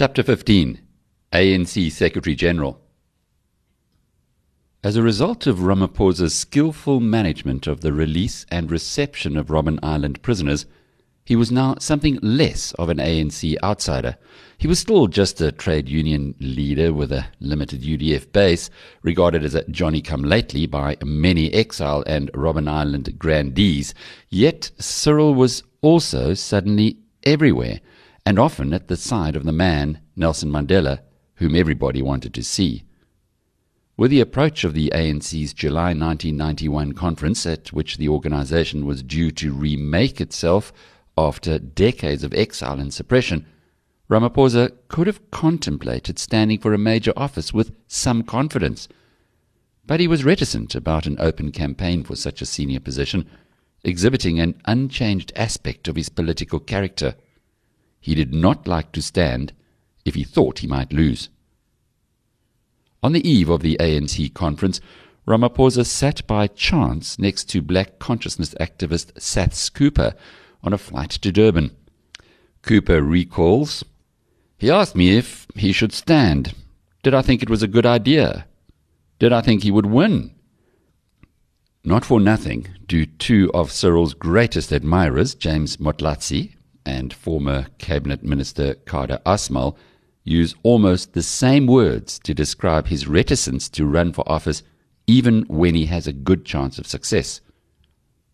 Chapter 15 ANC Secretary General As a result of Ramaphosa's skillful management of the release and reception of Robben Island prisoners, he was now something less of an ANC outsider. He was still just a trade union leader with a limited UDF base, regarded as a Johnny come lately by many exile and Robben Island grandees. Yet Cyril was also suddenly everywhere, and often at the side of the man, Nelson Mandela, whom everybody wanted to see. With the approach of the ANC's July 1991 conference, at which the organization was due to remake itself after decades of exile and suppression, Ramaphosa could have contemplated standing for a major office with some confidence. But he was reticent about an open campaign for such a senior position, exhibiting an unchanged aspect of his political character. He did not like to stand if he thought he might lose. On the eve of the ANC conference, Ramaphosa sat by chance next to black consciousness activist Saths Cooper on a flight to Durban. Cooper recalls, He asked me if he should stand. Did I think it was a good idea? Did I think he would win? Not for nothing do two of Cyril's greatest admirers, James Motlatsi and former Cabinet Minister Kader Asmal, use almost the same words to describe his reticence to run for office even when he has a good chance of success.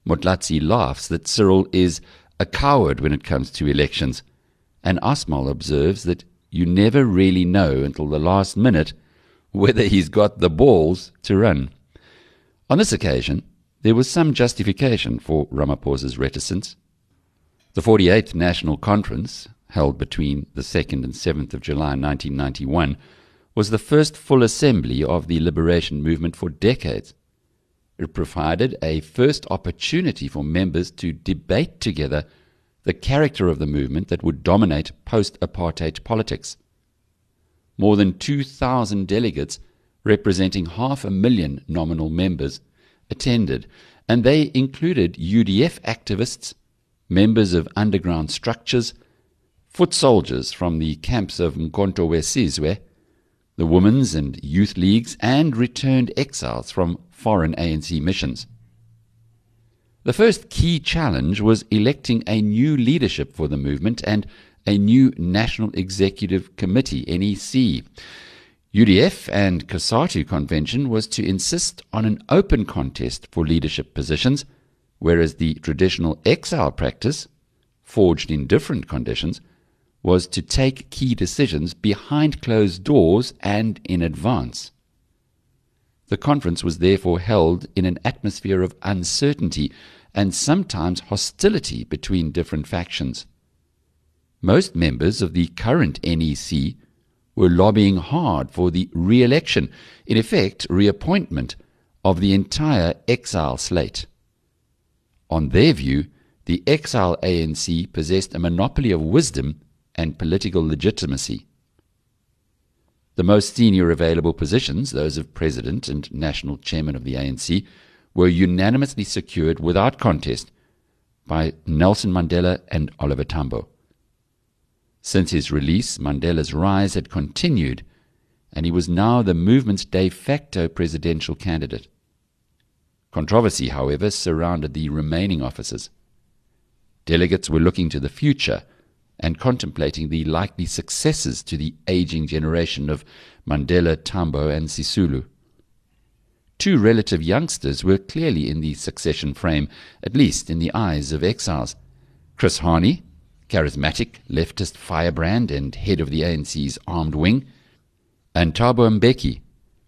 Motlatsi laughs that Cyril is a coward when it comes to elections, and Asmal observes that you never really know until the last minute whether he's got the balls to run. On this occasion, there was some justification for Ramaphosa's reticence. The 48th National Conference, held between the 2nd and 7th of July 1991, was the first full assembly of the liberation movement for decades. It provided a first opportunity for members to debate together the character of the movement that would dominate post apartheid politics. More than 2,000 delegates, representing half a million nominal members, attended, and they included UDF activists, members of underground structures, foot soldiers from the camps of Mkhonto weSizwe, the women's and youth leagues, and returned exiles from foreign ANC missions. The first key challenge was electing a new leadership for the movement and a new National Executive Committee, NEC. UDF and COSATU convention was to insist on an open contest for leadership positions, whereas the traditional exile practice, forged in different conditions, was to take key decisions behind closed doors and in advance. The conference was therefore held in an atmosphere of uncertainty and sometimes hostility between different factions. Most members of the current NEC were lobbying hard for the re election, in effect, reappointment, of the entire exile slate. On their view, the exile ANC possessed a monopoly of wisdom and political legitimacy. The most senior available positions, those of President and National Chairman of the ANC, were unanimously secured without contest by Nelson Mandela and Oliver Tambo. Since his release, Mandela's rise had continued, and he was now the movement's de facto presidential candidate. Controversy, however, surrounded the remaining offices. Delegates were looking to the future and contemplating the likely successors to the aging generation of Mandela, Tambo, and Sisulu. Two relative youngsters were clearly in the succession frame, at least in the eyes of exiles. Chris Hani, charismatic leftist firebrand and head of the ANC's armed wing, and Thabo Mbeki,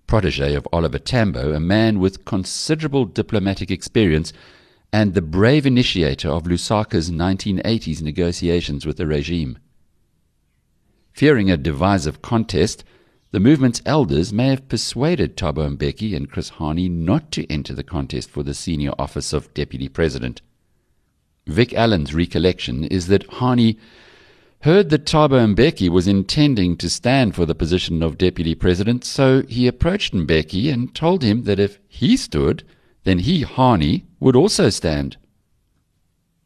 protege of Oliver Tambo, a man with considerable diplomatic experience and the brave initiator of Lusaka's 1980s negotiations with the regime. Fearing a divisive contest, the movement's elders may have persuaded Thabo Mbeki and Chris Hani not to enter the contest for the senior office of Deputy President. Vic Allen's recollection is that Hani heard that Thabo Mbeki was intending to stand for the position of Deputy President, so he approached Mbeki and told him that if he stood, then he, Hani, would also stand.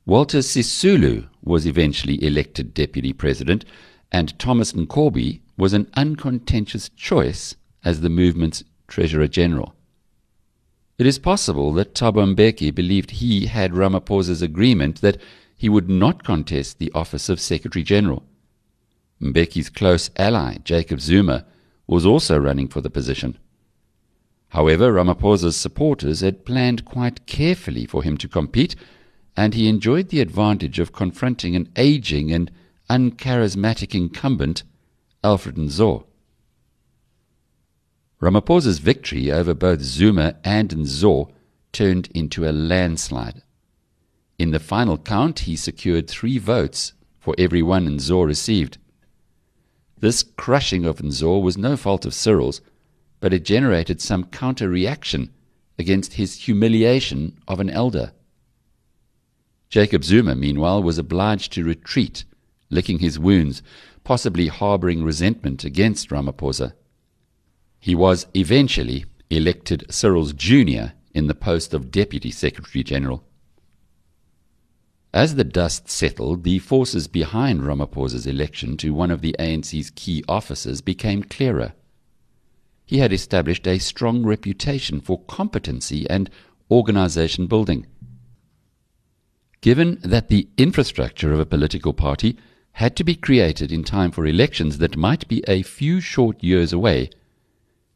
Walter Sisulu was eventually elected deputy president, and Thomas Nkobi was an uncontentious choice as the movement's Treasurer General. It is possible that Thabo Mbeki believed he had Ramaphosa's agreement that he would not contest the office of Secretary General. Mbeki's close ally, Jacob Zuma, was also running for the position. However, Ramaphosa's supporters had planned quite carefully for him to compete, and he enjoyed the advantage of confronting an aging and uncharismatic incumbent, Alfred Nzo. Ramaphosa's victory over both Zuma and Nzo turned into a landslide. In the final count, he secured three votes for every one Nzo received. This crushing of Nzo was no fault of Cyril's, but it generated some counter reaction against his humiliation of an elder. Jacob Zuma, meanwhile, was obliged to retreat, licking his wounds, possibly harboring resentment against Ramaphosa. He was eventually elected Cyril's junior in the post of Deputy Secretary General. As the dust settled, the forces behind Ramaphosa's election to one of the ANC's key offices became clearer he had established a strong reputation for competency and organization building. Given that the infrastructure of a political party had to be created in time for elections that might be a few short years away,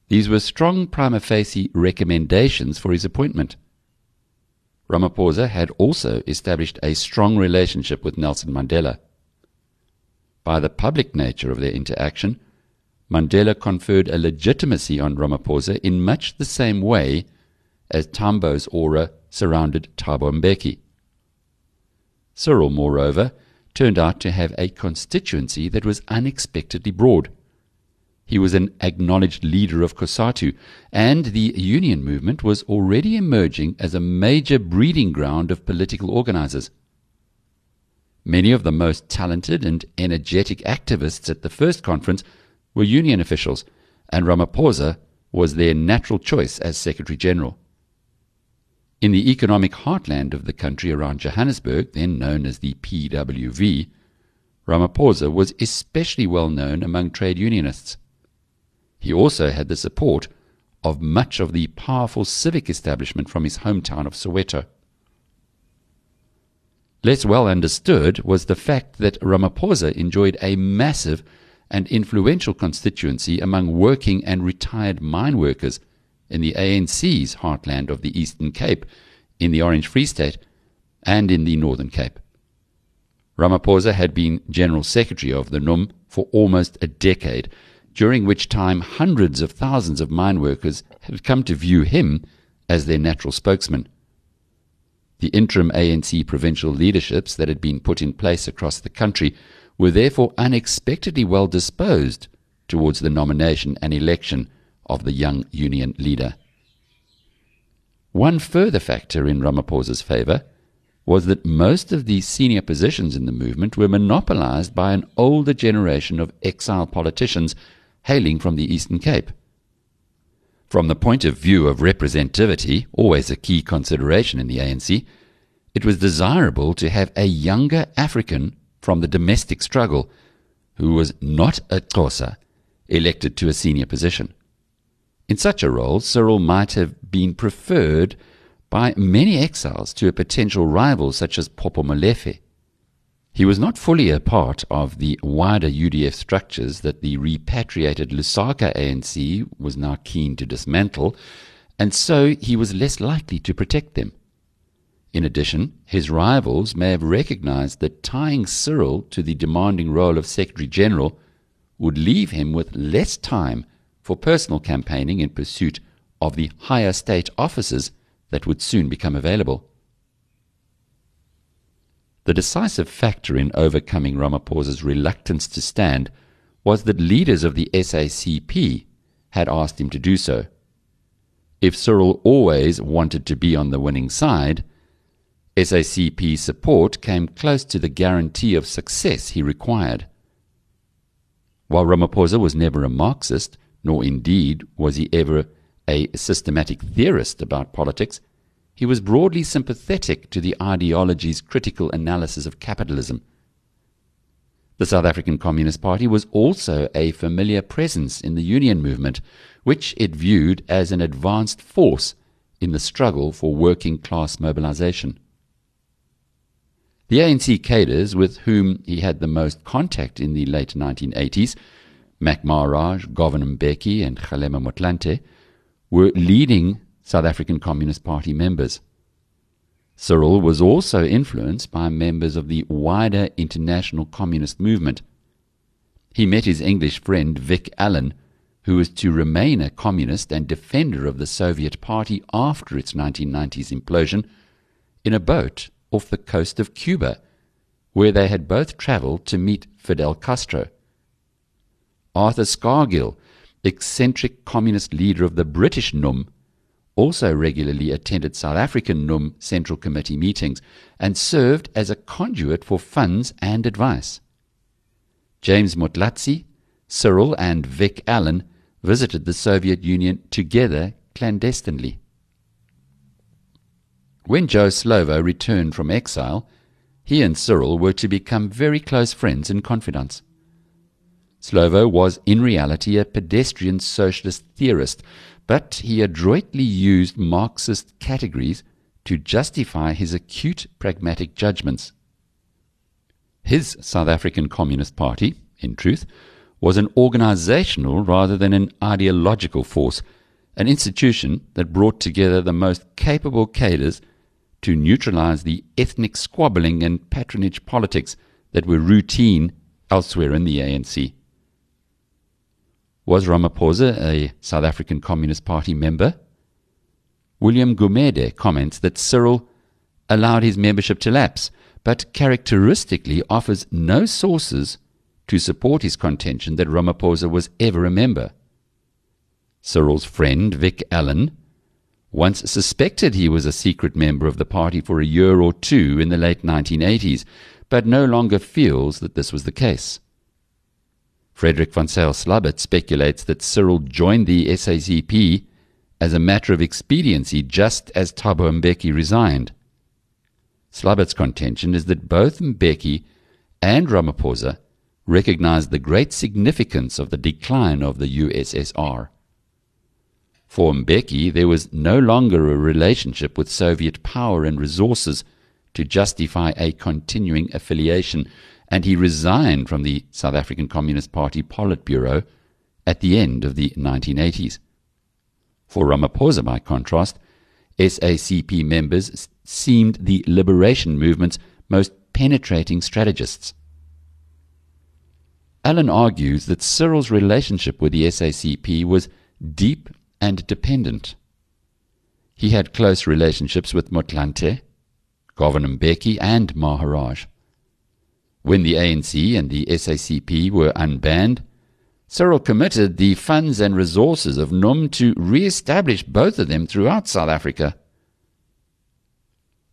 these were strong prima facie recommendations for his appointment. Ramaphosa had also established a strong relationship with Nelson Mandela. By the public nature of their interaction, Mandela conferred a legitimacy on Ramaphosa in much the same way as Tambo's aura surrounded Thabo Mbeki. Cyril, moreover, turned out to have a constituency that was unexpectedly broad. He was an acknowledged leader of COSATU, and the union movement was already emerging as a major breeding ground of political organizers. Many of the most talented and energetic activists at the first conference were union officials, and Ramaphosa was their natural choice as Secretary General. In the economic heartland of the country around Johannesburg, then known as the PWV, Ramaphosa was especially well known among trade unionists. He also had the support of much of the powerful civic establishment from his hometown of Soweto. Less well understood was the fact that Ramaphosa enjoyed a massive and influential constituency among working and retired mine workers in the ANC's heartland of the Eastern Cape, in the Orange Free State, and in the Northern Cape. Ramaphosa had been General Secretary of the NUM for almost a decade, during which time hundreds of thousands of mine workers had come to view him as their natural spokesman. The interim ANC provincial leaderships that had been put in place across the country were therefore unexpectedly well disposed towards the nomination and election of the young union leader. One further factor in Ramaphosa's favour was that most of the senior positions in the movement were monopolized by an older generation of exile politicians hailing from the Eastern Cape. From the point of view of representativity, always a key consideration in the ANC, it was desirable to have a younger African from the domestic struggle who was not a Xhosa elected to a senior position. In such a role, Cyril might have been preferred by many exiles to a potential rival such as Popo Molefe. He was not fully a part of the wider UDF structures that the repatriated Lusaka ANC was now keen to dismantle, and so he was less likely to protect them. In addition, his rivals may have recognized that tying Cyril to the demanding role of Secretary General would leave him with less time for personal campaigning in pursuit of the higher state offices that would soon become available. The decisive factor in overcoming Ramaphosa's reluctance to stand was that leaders of the SACP had asked him to do so. If Cyril always wanted to be on the winning side, SACP support came close to the guarantee of success he required. While Ramaphosa was never a Marxist, nor indeed was he ever a systematic theorist about politics, he was broadly sympathetic to the ideology's critical analysis of capitalism. The South African Communist Party was also a familiar presence in the union movement, which it viewed as an advanced force in the struggle for working class mobilization. The ANC cadres with whom he had the most contact in the late 1980s, Mac Maharaj, Govan Mbeki, and Kgalema Motlanthe, were leading South African Communist Party members. Cyril was also influenced by members of the wider international communist movement. He met his English friend Vic Allen, who was to remain a communist and defender of the Soviet Party after its 1990s implosion, in a boat off the coast of Cuba, where they had both travelled to meet Fidel Castro. Arthur Scargill, eccentric communist leader of the British NUM, also regularly attended South African NUM Central Committee meetings and served as a conduit for funds and advice. James Motlatsi, Cyril, and Vic Allen visited the Soviet Union together clandestinely. When Joe Slovo returned from exile, he and Cyril were to become very close friends and confidants. Slovo was in reality a pedestrian socialist theorist, but he adroitly used Marxist categories to justify his acute pragmatic judgments. His South African Communist Party, in truth, was an organizational rather than an ideological force, an institution that brought together the most capable cadres to neutralize the ethnic squabbling and patronage politics that were routine elsewhere in the ANC. Was Ramaphosa a South African Communist Party member? William Gumede comments that Cyril allowed his membership to lapse, but characteristically offers no sources to support his contention that Ramaphosa was ever a member. Cyril's friend, Vic Allen, once suspected he was a secret member of the party for a year or two in the late 1980s, but no longer feels that this was the case. Frederik van Zyl Slabbert speculates that Cyril joined the SACP as a matter of expediency just as Thabo Mbeki resigned. Slabbert's contention is that both Mbeki and Ramaphosa recognized the great significance of the decline of the USSR. For Mbeki, there was no longer a relationship with Soviet power and resources to justify a continuing affiliation, and he resigned from the South African Communist Party Politburo at the end of the 1980s. For Ramaphosa, by contrast, SACP members seemed the liberation movement's most penetrating strategists. Allen argues that Cyril's relationship with the SACP was deep and dependent. He had close relationships with Motlanthe, Govan Mbeki, and Maharaj. When the ANC and the SACP were unbanned, Cyril committed the funds and resources of NUM to re-establish both of them throughout South Africa.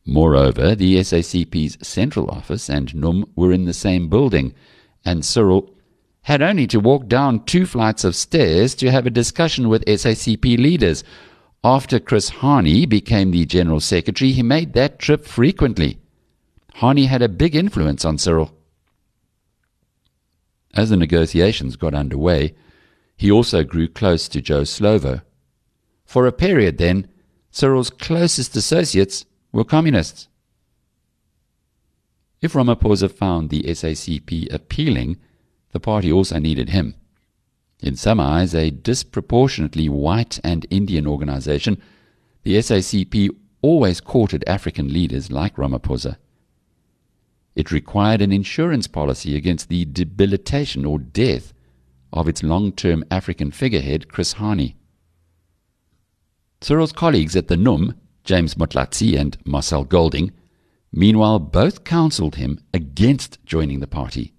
Moreover, the SACP's central office and NUM were in the same building, and Cyril had only to walk down two flights of stairs to have a discussion with SACP leaders. After Chris Hani became the General Secretary, he made that trip frequently. Hani had a big influence on Cyril. As the negotiations got underway, he also grew close to Joe Slovo. For a period then, Cyril's closest associates were communists. If Ramaphosa found the SACP appealing, the party also needed him. In some eyes, a disproportionately white and Indian organization, the SACP always courted African leaders like Ramaphosa. It required an insurance policy against the debilitation or death of its long term African figurehead, Chris Hani. Cyril's colleagues at the NUM, James Motlatsi and Marcel Golding, meanwhile both counseled him against joining the party.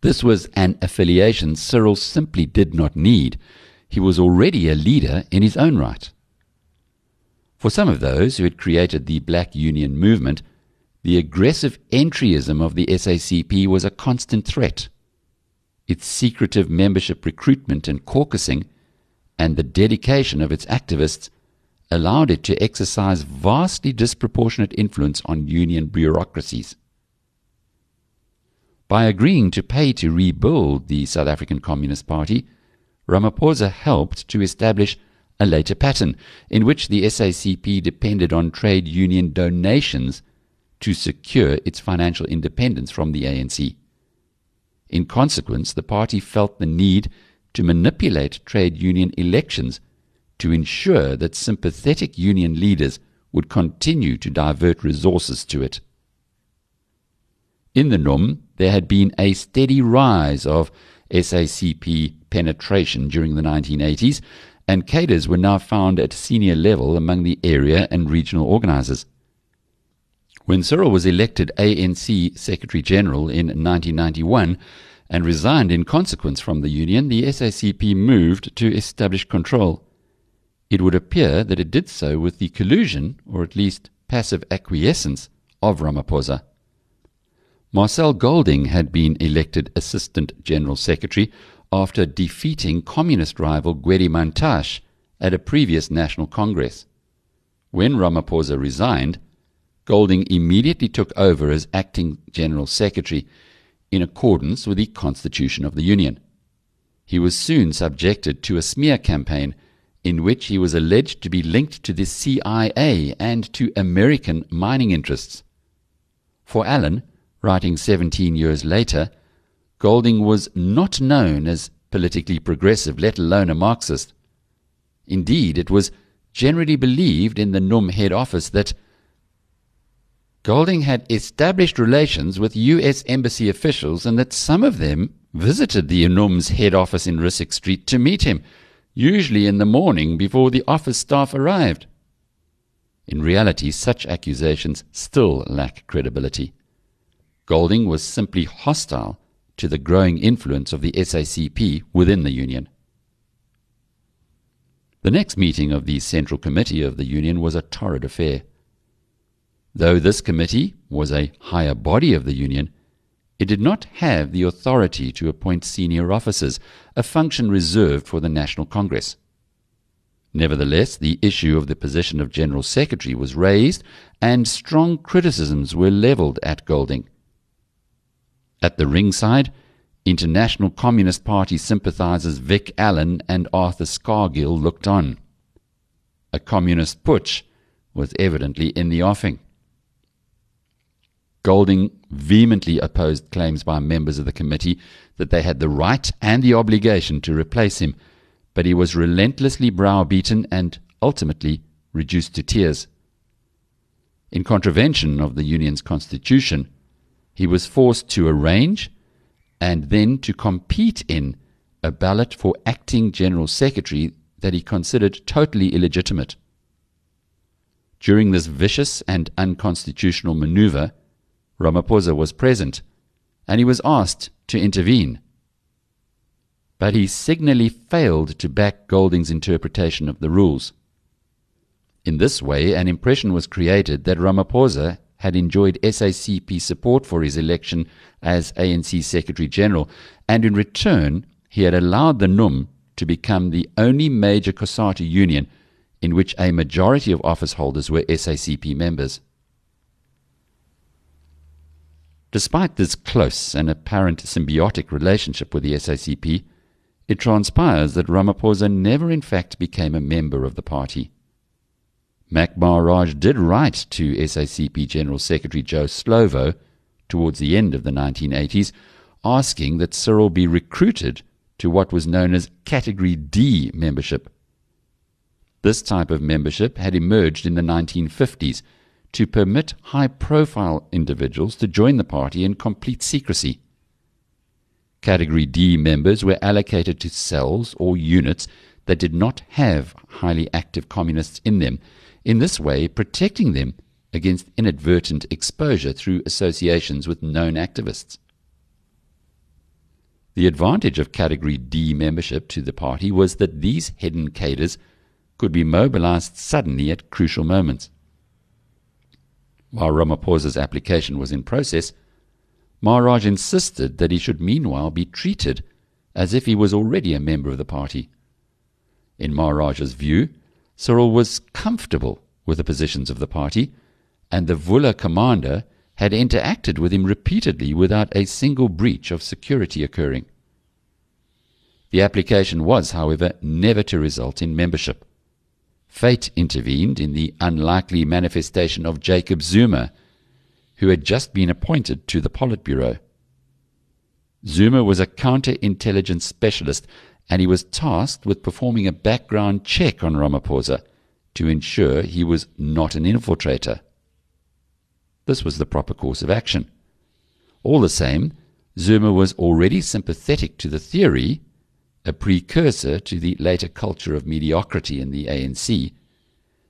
This was an affiliation Cyril simply did not need. He was already a leader in his own right. For some of those who had created the Black Union movement, the aggressive entryism of the SACP was a constant threat. Its secretive membership recruitment and caucusing, and the dedication of its activists, allowed it to exercise vastly disproportionate influence on union bureaucracies. By agreeing to pay to rebuild the South African Communist Party, Ramaphosa helped to establish a later pattern in which the SACP depended on trade union donations to secure its financial independence from the ANC. In consequence, the party felt the need to manipulate trade union elections to ensure that sympathetic union leaders would continue to divert resources to it. In the NUM, there had been a steady rise of SACP penetration during the 1980s, and cadres were now found at senior level among the area and regional organizers. When Cyril was elected ANC Secretary General in 1991 and resigned in consequence from the union, the SACP moved to establish control. It would appear that it did so with the collusion, or at least passive acquiescence, of Ramaphosa. Marcel Golding had been elected Assistant General Secretary after defeating communist rival Gwede Mantashe at a previous National Congress. When Ramaphosa resigned, Golding immediately took over as acting General Secretary in accordance with the Constitution of the Union. He was soon subjected to a smear campaign in which he was alleged to be linked to the CIA and to American mining interests. For Allen, writing 17 years later, Golding was not known as politically progressive, let alone a Marxist. Indeed, it was generally believed in the NUM head office that Golding had established relations with U.S. embassy officials and that some of them visited the UNUM's head office in Rissik Street to meet him, usually in the morning before the office staff arrived. In reality, such accusations still lack credibility. Golding was simply hostile to the growing influence of the SACP within the Union. The next meeting of the Central Committee of the Union was a torrid affair. Though this committee was a higher body of the Union, it did not have the authority to appoint senior officers, a function reserved for the National Congress. Nevertheless, the issue of the position of General Secretary was raised, and strong criticisms were levelled at Golding. At the ringside, International Communist Party sympathizers Vic Allen and Arthur Scargill looked on. A communist putsch was evidently in the offing. Golding vehemently opposed claims by members of the committee that they had the right and the obligation to replace him, but he was relentlessly browbeaten and ultimately reduced to tears. In contravention of the Union's constitution, he was forced to arrange and then to compete in a ballot for acting General Secretary that he considered totally illegitimate. During this vicious and unconstitutional maneuver, Ramaphosa was present, and he was asked to intervene. But he signally failed to back Golding's interpretation of the rules. In this way, an impression was created that Ramaphosa had enjoyed SACP support for his election as ANC Secretary General, and in return, he had allowed the NUM to become the only major COSATU union in which a majority of office holders were SACP members. Despite this close and apparent symbiotic relationship with the SACP, it transpires that Ramaphosa never in fact became a member of the party. Mac Maharaj did write to SACP General Secretary Joe Slovo towards the end of the 1980s, asking that Cyril be recruited to what was known as Category D membership. This type of membership had emerged in the 1950s to permit high profile individuals to join the party in complete secrecy. Category D members were allocated to cells or units that did not have highly active communists in them, in this way protecting them against inadvertent exposure through associations with known activists. The advantage of Category D membership to the party was that these hidden cadres could be mobilized suddenly at crucial moments. While Ramaphosa's application was in process, Maharaj insisted that he should meanwhile be treated as if he was already a member of the party. In Maharaj's view, Cyril was comfortable with the positions of the party, and the Vula commander had interacted with him repeatedly without a single breach of security occurring. The application was, however, never to result in membership. Fate intervened in the unlikely manifestation of Jacob Zuma, who had just been appointed to the Politburo. Zuma was a counterintelligence specialist, and he was tasked with performing a background check on Ramaphosa to ensure he was not an infiltrator. This was the proper course of action. All the same, Zuma was already sympathetic to the theory, a precursor to the later culture of mediocrity in the ANC,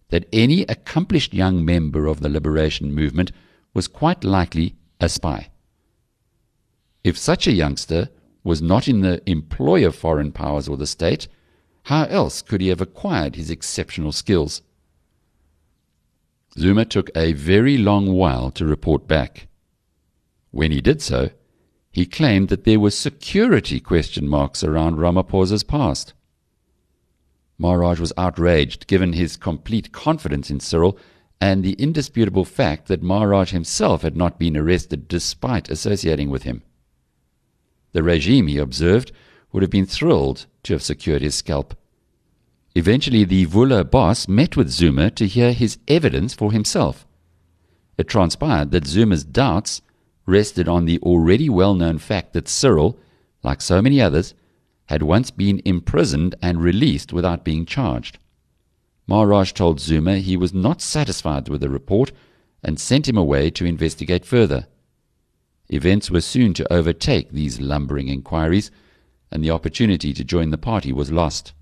that any accomplished young member of the liberation movement was quite likely a spy. If such a youngster was not in the employ of foreign powers or the state, how else could he have acquired his exceptional skills? Zuma took a very long while to report back. When he did so, he claimed that there were security question marks around Ramaphosa's past. Maharaj was outraged given his complete confidence in Cyril and the indisputable fact that Maharaj himself had not been arrested despite associating with him. The regime, he observed, would have been thrilled to have secured his scalp. Eventually, the Vula boss met with Zuma to hear his evidence for himself. It transpired that Zuma's doubts rested on the already well known fact that Cyril, like so many others, had once been imprisoned and released without being charged. Maharaj told Zuma he was not satisfied with the report and sent him away to investigate further. Events were soon to overtake these lumbering inquiries, and the opportunity to join the party was lost.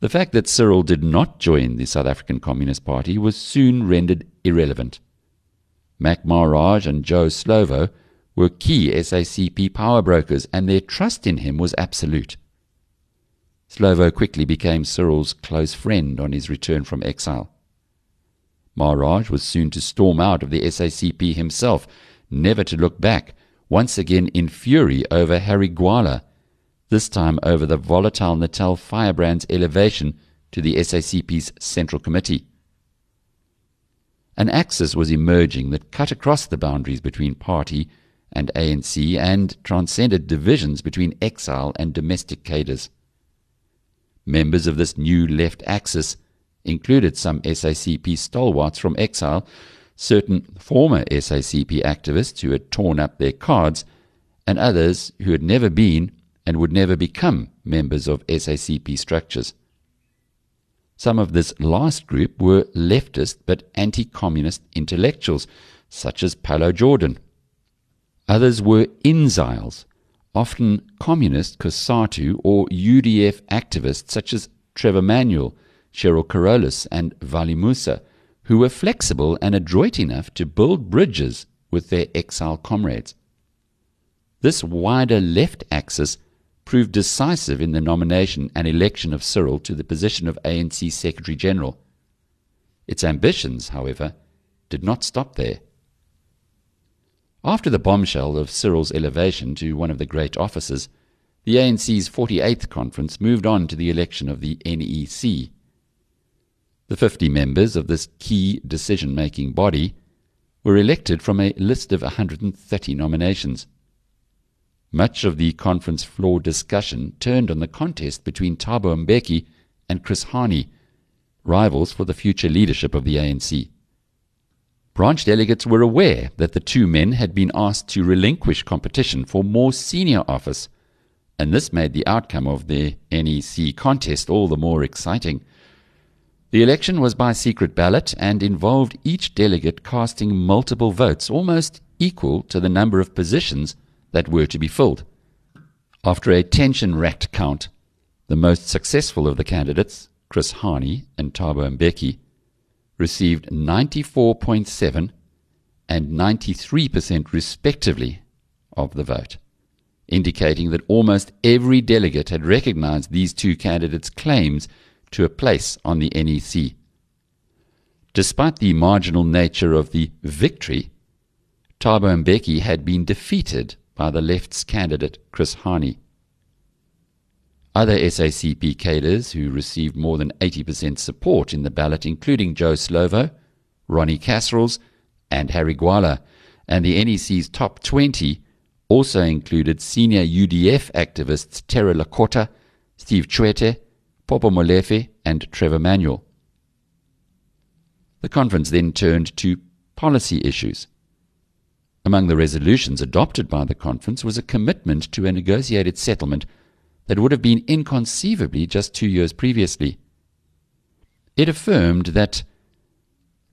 The fact that Cyril did not join the South African Communist Party was soon rendered irrelevant. Mac Maharaj and Joe Slovo were key SACP power brokers, and their trust in him was absolute. Slovo quickly became Cyril's close friend on his return from exile. Maharaj was soon to storm out of the SACP himself, never to look back, once again in fury over Harry Gwala this time over the volatile Natal firebrand's elevation to the SACP's Central Committee. An axis was emerging that cut across the boundaries between party and ANC and transcended divisions between exile and domestic cadres. Members of this new left axis included some SACP stalwarts from exile, certain former SACP activists who had torn up their cards, and others who had never been and would never become members of SACP structures. Some of this last group were leftist but anti communist intellectuals, such as Pallo Jordan. Others were inxiles, often communist COSATU or UDF activists such as Trevor Manuel, Cheryl Carolus, and Valli Moosa, who were flexible and adroit enough to build bridges with their exile comrades. This wider left axis proved decisive in the nomination and election of Cyril to the position of ANC Secretary General. Its ambitions, however, did not stop there. After the bombshell of Cyril's elevation to one of the great offices, the ANC's 48th conference moved on to the election of the NEC. The 50 members of this key decision making body were elected from a list of 130 nominations. Much of the conference floor discussion turned on the contest between Thabo Mbeki and Chris Hani, rivals for the future leadership of the ANC. Branch delegates were aware that the two men had been asked to relinquish competition for more senior office, and this made the outcome of the NEC contest all the more exciting. The election was by secret ballot and involved each delegate casting multiple votes, almost equal to the number of positions that were to be filled. After a tension racked count, the most successful of the candidates, Chris Hani and Thabo Mbeki, received 94.7 and 93% respectively of the vote, indicating that almost every delegate had recognized these two candidates' claims to a place on the NEC. Despite the marginal nature of the victory, Thabo Mbeki had been defeated by the left's candidate Chris Hani. Other SACP cadres who received more than 80% support in the ballot, including Joe Slovo, Ronnie Kasrils, and Harry Gwala, and the NEC's top 20 also included senior UDF activists Terror Lekota, Steve Tshwete, Popo Molefe, and Trevor Manuel. The conference then turned to policy issues. Among the resolutions adopted by the conference was a commitment to a negotiated settlement that would have been inconceivably just two years previously. It affirmed that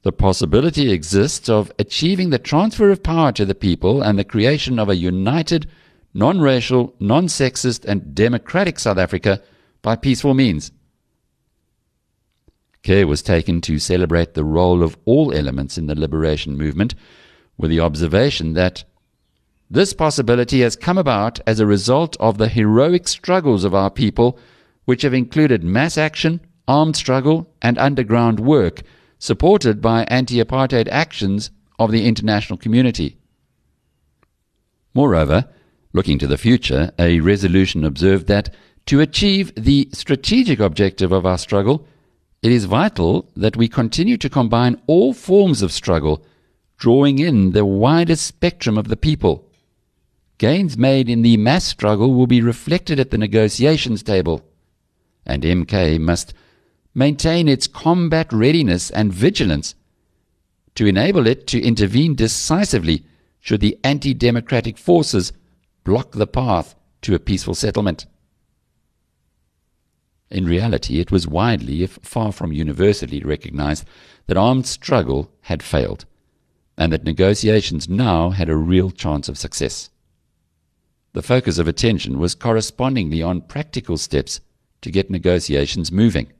the possibility exists of achieving the transfer of power to the people and the creation of a united, non racial, non sexist, and democratic South Africa by peaceful means. Care was taken to celebrate the role of all elements in the liberation movement, with the observation that this possibility has come about as a result of the heroic struggles of our people, which have included mass action, armed struggle, and underground work, supported by anti apartheid actions of the international community. Moreover, looking to the future, a resolution observed that to achieve the strategic objective of our struggle, it is vital that we continue to combine all forms of struggle, drawing in the widest spectrum of the people. Gains made in the mass struggle will be reflected at the negotiations table, and MK must maintain its combat readiness and vigilance to enable it to intervene decisively should the anti democratic forces block the path to a peaceful settlement. In reality, it was widely, if far from universally, recognized that armed struggle had failed, and that negotiations now had a real chance of success. The focus of attention was correspondingly on practical steps to get negotiations moving.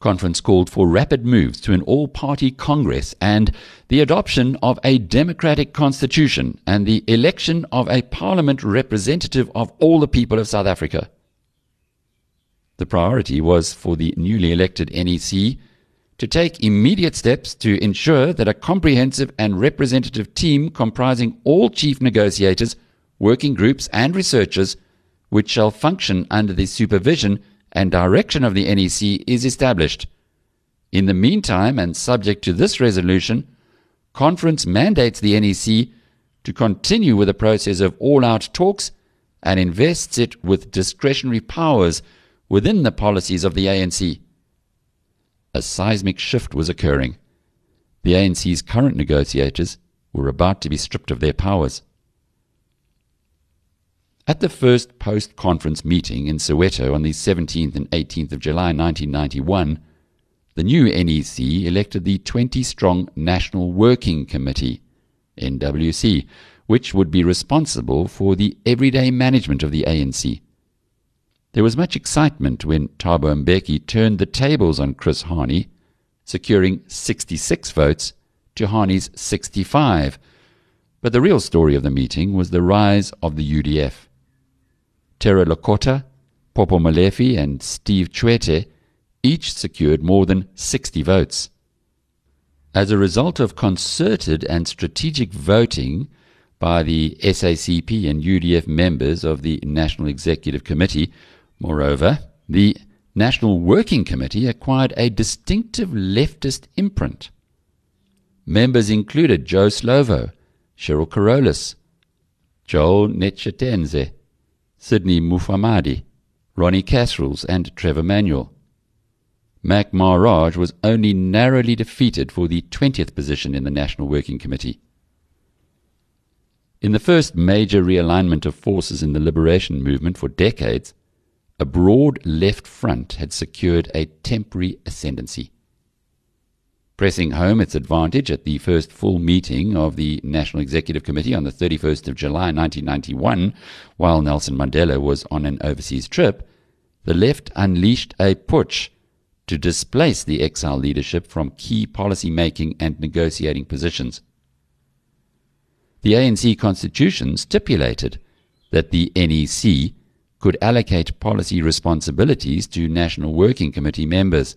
Conference called for rapid moves to an all party Congress and the adoption of a democratic constitution and the election of a parliament representative of all the people of South Africa. The priority was for the newly elected NEC to take immediate steps to ensure that a comprehensive and representative team comprising all chief negotiators, working groups, and researchers, which shall function under the supervision and direction of the NEC, is established. In the meantime, and subject to this resolution, Conference mandates the NEC to continue with the process of all out talks and invests it with discretionary powers within the policies of the ANC. A seismic shift was occurring. The ANC's current negotiators were about to be stripped of their powers. At the first post conference meeting in Soweto on the 17th and 18th of July 1991, the new NEC elected the 20 strong National Working Committee, NWC, which would be responsible for the everyday management of the ANC. There was much excitement when Thabo Mbeki turned the tables on Chris Hani, securing 66 votes to Hani's 65. But the real story of the meeting was the rise of the UDF. Terror Lekota, Popo Molefe, and Steve Tshwete each secured more than 60 votes. As a result of concerted and strategic voting by the SACP and UDF members of the National Executive Committee, Moreover, the National Working Committee acquired a distinctive leftist imprint. Members included Joe Slovo, Cheryl Carolus, Joel Netshitenzhe, Sydney Mufamadi, Ronnie Kasrils, and Trevor Manuel. Mac Maharaj was only narrowly defeated for the 20th position in the National Working Committee. In the first major realignment of forces in the liberation movement for decades, a broad left front had secured a temporary ascendancy. Pressing home its advantage at the first full meeting of the National Executive Committee on the 31st of July 1991, while Nelson Mandela was on an overseas trip, the left unleashed a putsch to displace the exile leadership from key policy making and negotiating positions. The ANC constitution stipulated that the NEC could allocate policy responsibilities to National Working Committee members.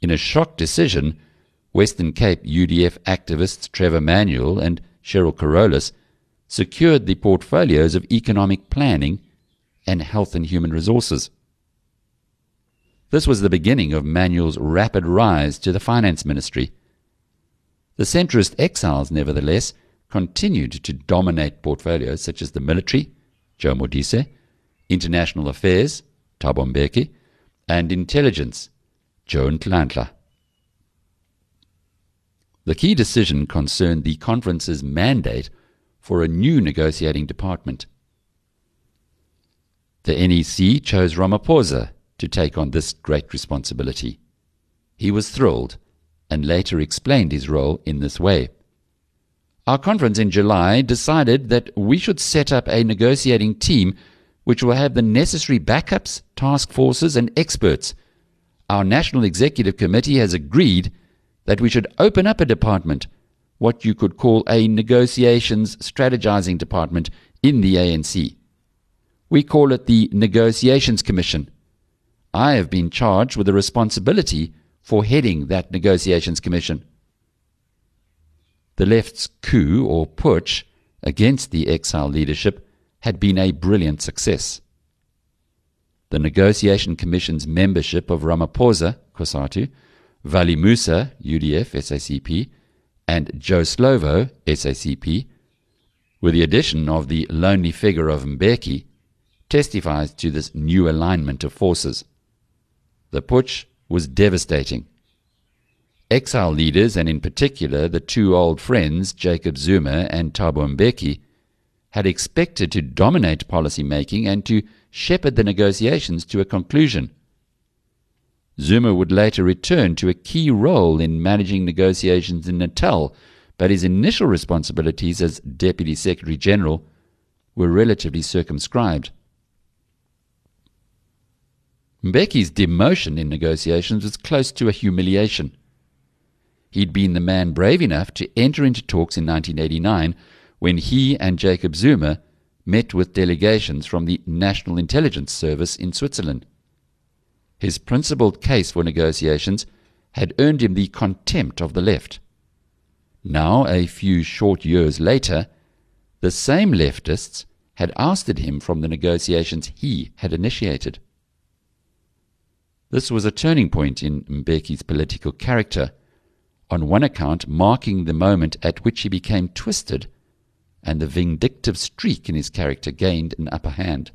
In a shock decision, Western Cape UDF activists Trevor Manuel and Cheryl Carolus secured the portfolios of economic planning and health and human resources. This was the beginning of Manuel's rapid rise to the finance ministry. The centrist exiles, nevertheless, continued to dominate portfolios such as the military, Joe Modise, international affairs, Thabo Mbeki, and intelligence, Joe Nhlanhla. The key decision concerned the conference's mandate for a new negotiating department. The NEC chose Ramaphosa to take on this great responsibility. He was thrilled and later explained his role in this way. Our conference in July decided that we should set up a negotiating team which will have the necessary backups, task forces, and experts. Our National Executive Committee has agreed that we should open up a department, what you could call a negotiations strategizing department, in the ANC. We call it the Negotiations Commission. I have been charged with the responsibility for heading that Negotiations Commission. The left's coup or putsch against the exile leadership had been a brilliant success. The Negotiation Commission's membership of Ramaphosa, COSATU, Valli Moosa, UDF, SACP, and Joe Slovo, SACP, with the addition of the lonely figure of Mbeki, testifies to this new alignment of forces. The putsch was devastating. Exile leaders, and in particular the two old friends, Jacob Zuma and Thabo Mbeki, had expected to dominate policy making and to shepherd the negotiations to a conclusion. Zuma would later return to a key role in managing negotiations in Natal, but his initial responsibilities as Deputy Secretary General were relatively circumscribed. Mbeki's demotion in negotiations was close to a humiliation. He'd been the man brave enough to enter into talks in 1989 when he and Jacob Zuma met with delegations from the National Intelligence Service in Switzerland. His principled case for negotiations had earned him the contempt of the left. Now, a few short years later, the same leftists had ousted him from the negotiations he had initiated. This was a turning point in Mbeki's political character, on one account marking the moment at which he became twisted and the vindictive streak in his character gained an upper hand.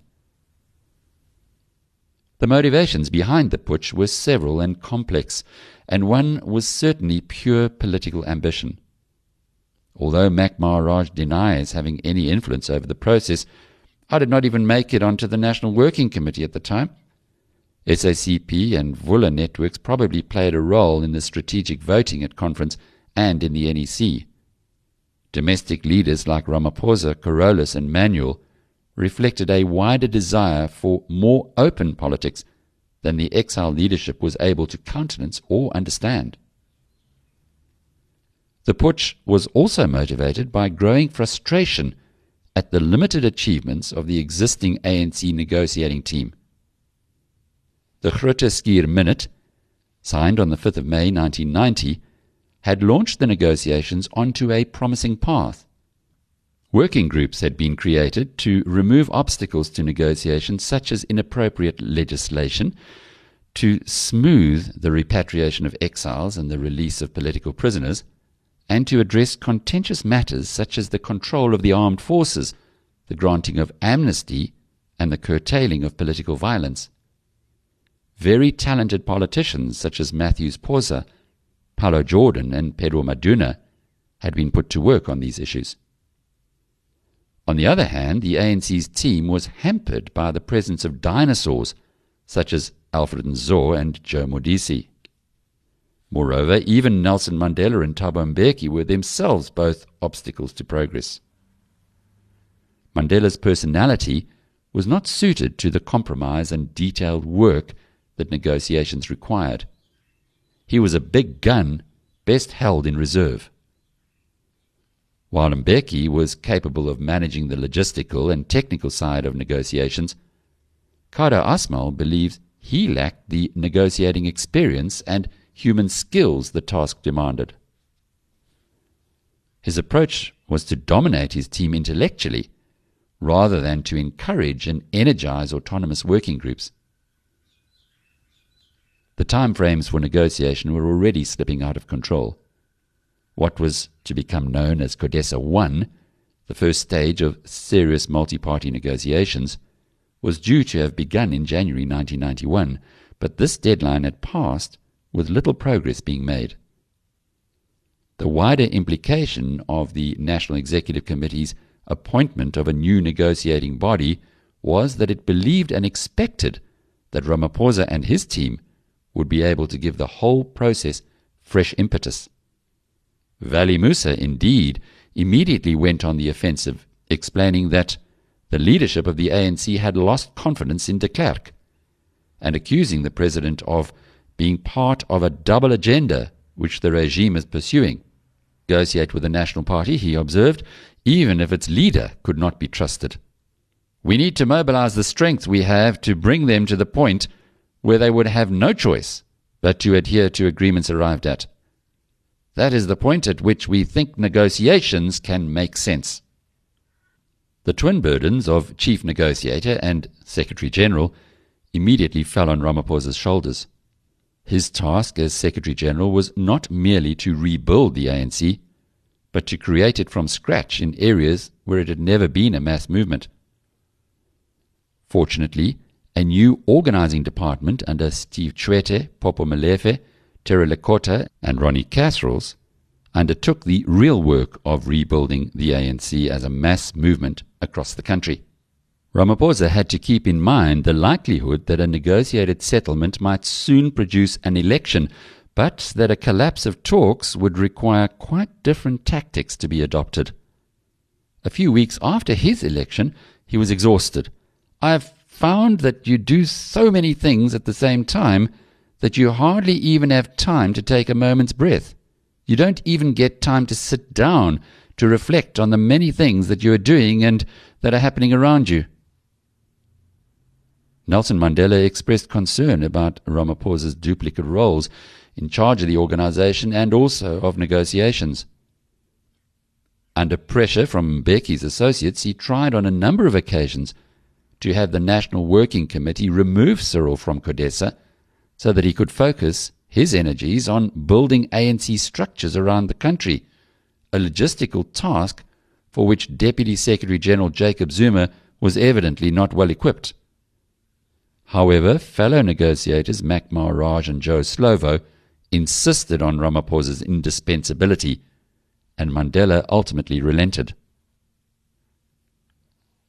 The motivations behind the putsch were several and complex, and one was certainly pure political ambition. Although Mac Maharaj denies having any influence over the process, I did not even make it onto the National Working Committee at the time, SACP and Vula networks probably played a role in the strategic voting at conference and in the NEC. Domestic leaders like Ramaphosa, Carolus, and Manuel reflected a wider desire for more open politics than the exile leadership was able to countenance or understand. The putsch was also motivated by growing frustration at the limited achievements of the existing ANC negotiating team. The Groote Minute, signed on the 5th of May 1990, had launched the negotiations onto a promising path. Working groups had been created to remove obstacles to negotiations such as inappropriate legislation, to smooth the repatriation of exiles and the release of political prisoners, and to address contentious matters such as the control of the armed forces, the granting of amnesty, and the curtailing of political violence. Very talented politicians such as Matthews Phosa, Pallo Jordan, and Pedro Maduna had been put to work on these issues. On the other hand, the ANC's team was hampered by the presence of dinosaurs such as Alfred Nzo and Joe Modise. Moreover, even Nelson Mandela and Thabo Mbeki were themselves both obstacles to progress. Mandela's personality was not suited to the compromise and detailed work that negotiations required. He was a big gun, best held in reserve. While Mbeki was capable of managing the logistical and technical side of negotiations, Kader Asmal believes he lacked the negotiating experience and human skills the task demanded. His approach was to dominate his team intellectually rather than to encourage and energize autonomous working groups. The timeframes for negotiation were already slipping out of control. What was to become known as CODESA 1, the first stage of serious multi party negotiations, was due to have begun in January 1991, but this deadline had passed with little progress being made. The wider implication of the National Executive Committee's appointment of a new negotiating body was that it believed and expected that Ramaphosa and his team would be able to give the whole process fresh impetus. Valli Moosa, indeed, immediately went on the offensive, explaining that the leadership of the ANC had lost confidence in de Klerk, and accusing the president of being part of a double agenda which the regime is pursuing. Negotiate with the National Party, he observed, even if its leader could not be trusted. We need to mobilize the strength we have to bring them to the point where they would have no choice but to adhere to agreements arrived at. That is the point at which we think negotiations can make sense. The twin burdens of chief negotiator and secretary general immediately fell on Ramaphosa's shoulders. His task as Secretary General was not merely to rebuild the ANC, but to create it from scratch in areas where it had never been a mass movement. Fortunately, a new organizing department under Steve Tshwete, Popo Molefe, Terror Lekota, and Ronnie Kasrils undertook the real work of rebuilding the ANC as a mass movement across the country. Ramaphosa had to keep in mind the likelihood that a negotiated settlement might soon produce an election, but that a collapse of talks would require quite different tactics to be adopted. A few weeks after his election, he was exhausted. I have found that you do so many things at the same time that you hardly even have time to take a moment's breath. You don't even get time to sit down to reflect on the many things that you are doing and that are happening around you. Nelson Mandela expressed concern about Ramaphosa's duplicate roles in charge of the organization and also of negotiations. Under pressure from Mbeki's associates, he tried on a number of occasions to have the National Working Committee remove Cyril from CODESA so that he could focus his energies on building ANC structures around the country, a logistical task for which Deputy Secretary General Jacob Zuma was evidently not well equipped. However, fellow negotiators Mac Maharaj and Joe Slovo insisted on Ramaphosa's indispensability, and Mandela ultimately relented.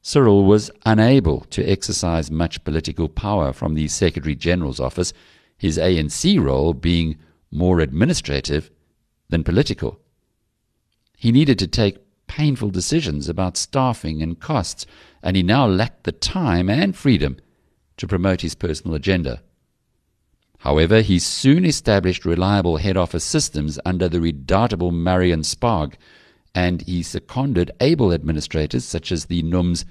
Cyril was unable to exercise much political power from the Secretary General's office, his ANC role being more administrative than political. He needed to take painful decisions about staffing and costs, and he now lacked the time and freedom to promote his personal agenda. However, he soon established reliable head office systems under the redoubtable Marion Sparg, and he seconded able administrators such as the NUM's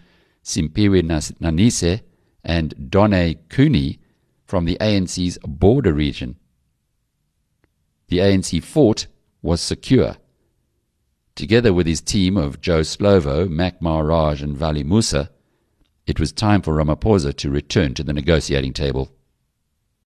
Simphiwe Nanise and Donne Cooney from the ANC's border region. The ANC fort was secure. Together with his team of Joe Slovo, Mac Maharaj, and Valli Moosa, it was time for Ramaphosa to return to the negotiating table.